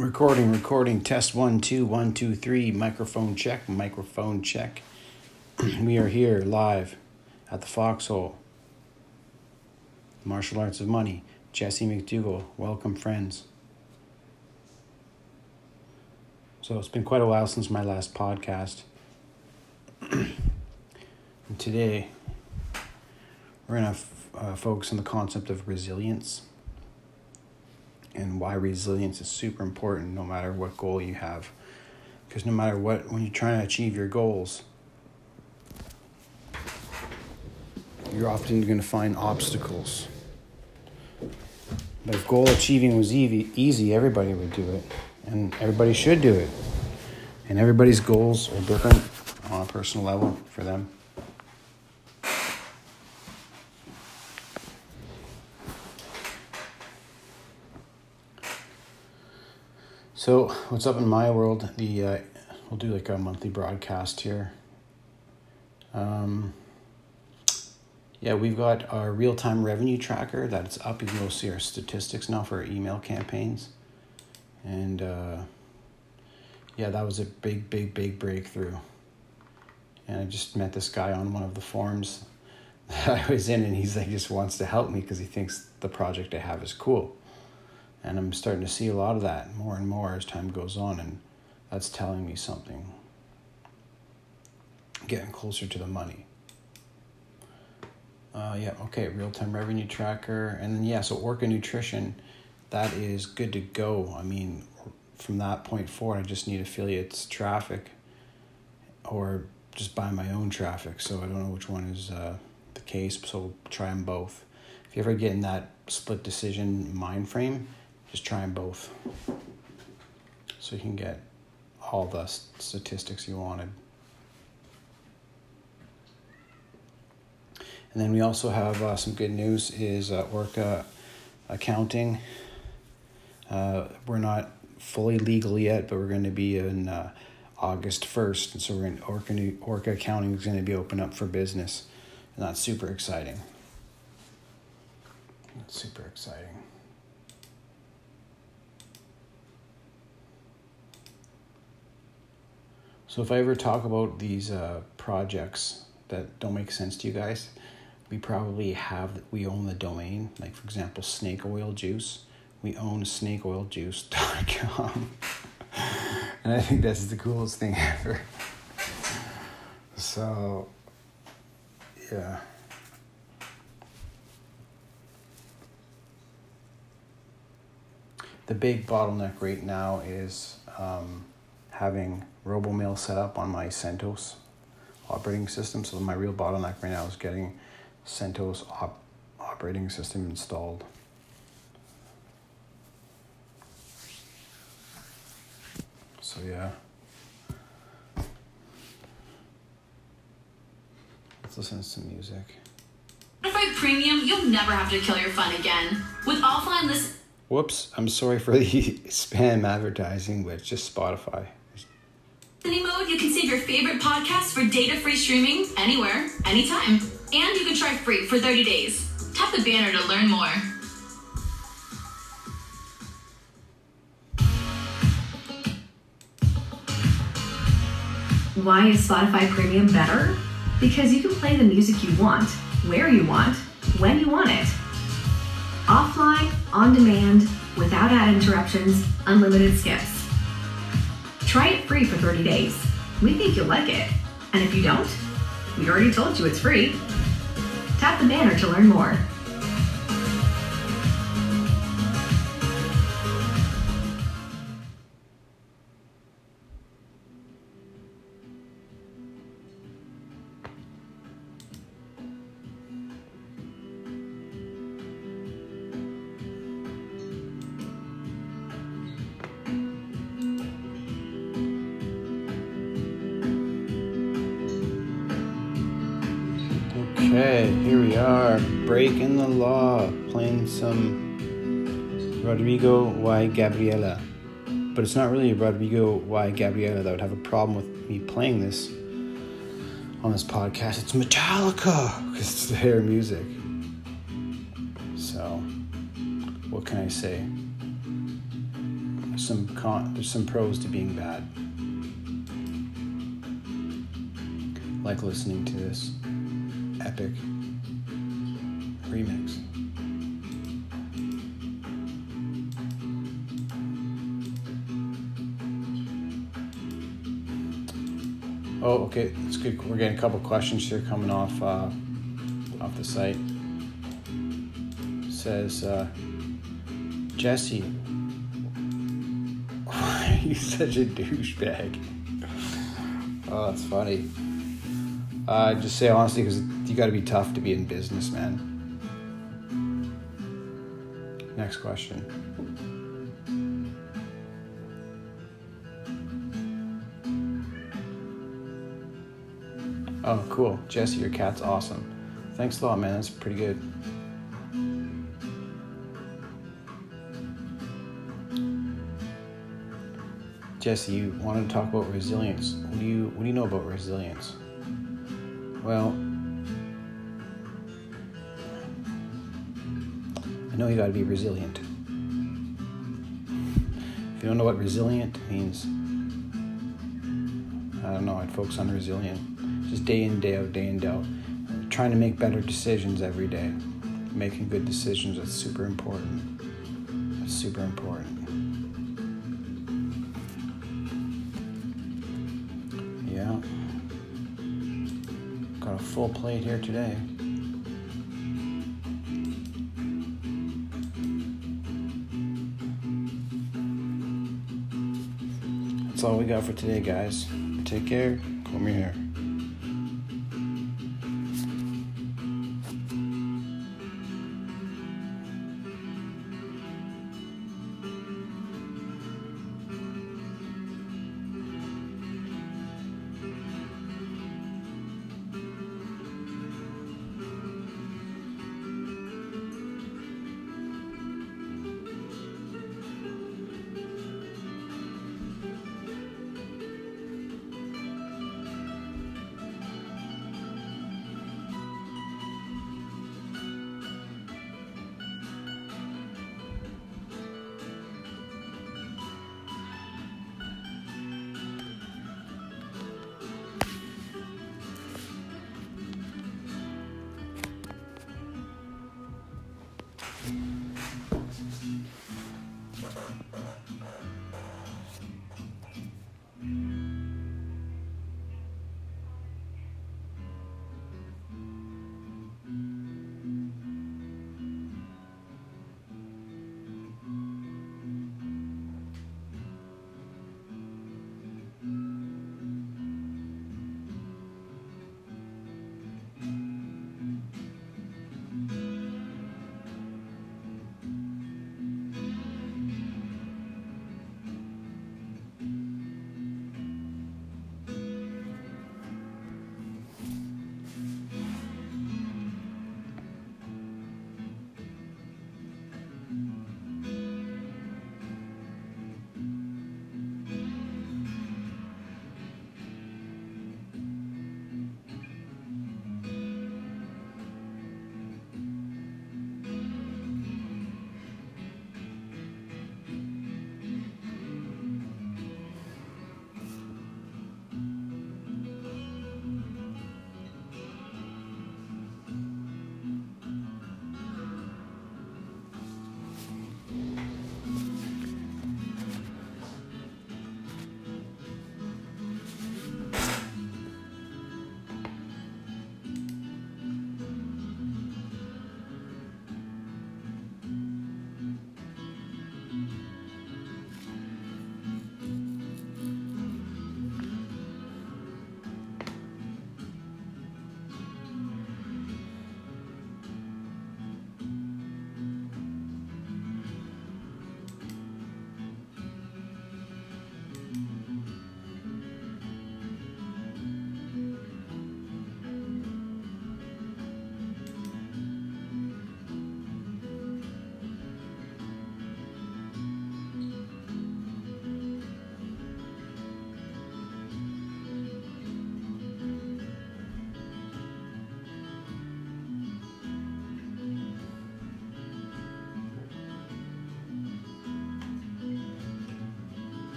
Recording, recording, test one, two, one, two, three, microphone check, microphone check. we are here live at the Foxhole. Martial Arts of Money, Jesse McDougall. Welcome, friends. So it's been quite a while since my last podcast. and today, we're going to f- uh, focus on the concept of resilience and why resilience is super important no matter what goal you have. Because no matter what, when you're trying to achieve your goals, you're often going to find obstacles. But if goal achieving was easy, everybody would do it, and everybody should do it. And everybody's goals are different on a personal level for them. So, what's up in my world? The uh, we'll do like a monthly broadcast here. Um, yeah, we've got our real time revenue tracker that's up. You can go see our statistics now for our email campaigns, and uh, yeah, that was a big, big, big breakthrough. And I just met this guy on one of the forums that I was in, and he's like just wants to help me because he thinks the project I have is cool. And I'm starting to see a lot of that more and more as time goes on, and that's telling me something. Getting closer to the money. Uh, yeah, okay, real time revenue tracker. And then, yeah, so Orca Nutrition, that is good to go. I mean, from that point forward, I just need affiliates traffic or just buy my own traffic. So I don't know which one is uh, the case, so try them both. If you ever get in that split decision mind frame, just try them both so you can get all the statistics you wanted. And then we also have uh, some good news is uh, Orca accounting. Uh, we're not fully legal yet, but we're going to be in uh, August 1st. And so we're in Orca, Orca accounting is going to be open up for business. And that's super exciting. That's super exciting. So if I ever talk about these uh, projects that don't make sense to you guys, we probably have we own the domain. Like for example, snake oil juice. We own snakeoiljuice.com. and I think that's the coolest thing ever. So yeah. The big bottleneck right now is um, having RoboMail set up on my CentOS operating system. So my real bottleneck right now is getting CentOS op- operating system installed. So yeah. Let's listen to some music. Spotify Premium, you'll never have to kill your fun again. With offline list. Whoops, I'm sorry for the spam advertising, but it's just Spotify listening mode, you can save your favorite podcasts for data-free streaming anywhere, anytime. And you can try free for 30 days. Tap the banner to learn more. Why is Spotify Premium better? Because you can play the music you want, where you want, when you want it. Offline, on demand, without ad interruptions, unlimited skips. Try it free for 30 days. We think you'll like it. And if you don't, we already told you it's free. Tap the banner to learn more. Here we are, breaking the law, playing some Rodrigo y Gabriela. But it's not really Rodrigo y Gabriela that would have a problem with me playing this on this podcast. It's Metallica, because it's their music. So, what can I say? some con there's some pros to being bad. Like listening to this epic remix. Oh, okay, it's good. We're getting a couple questions here coming off uh, off the site. It says uh, Jesse, why are you such a douchebag? Oh, that's funny. Uh, just say honestly, because you got to be tough to be in business, man. Next question. Oh, cool. Jesse, your cat's awesome. Thanks a lot, man. That's pretty good. Jesse, you wanted to talk about resilience. What do you what do you know about resilience? Well, I know you got to be resilient. If you don't know what resilient means, I don't know. I'd focus on resilient just day in, day out, day in, day out. Trying to make better decisions every day. Making good decisions, that's super important. That's super important. Got a full plate here today. That's all we got for today, guys. Take care. Comb your hair.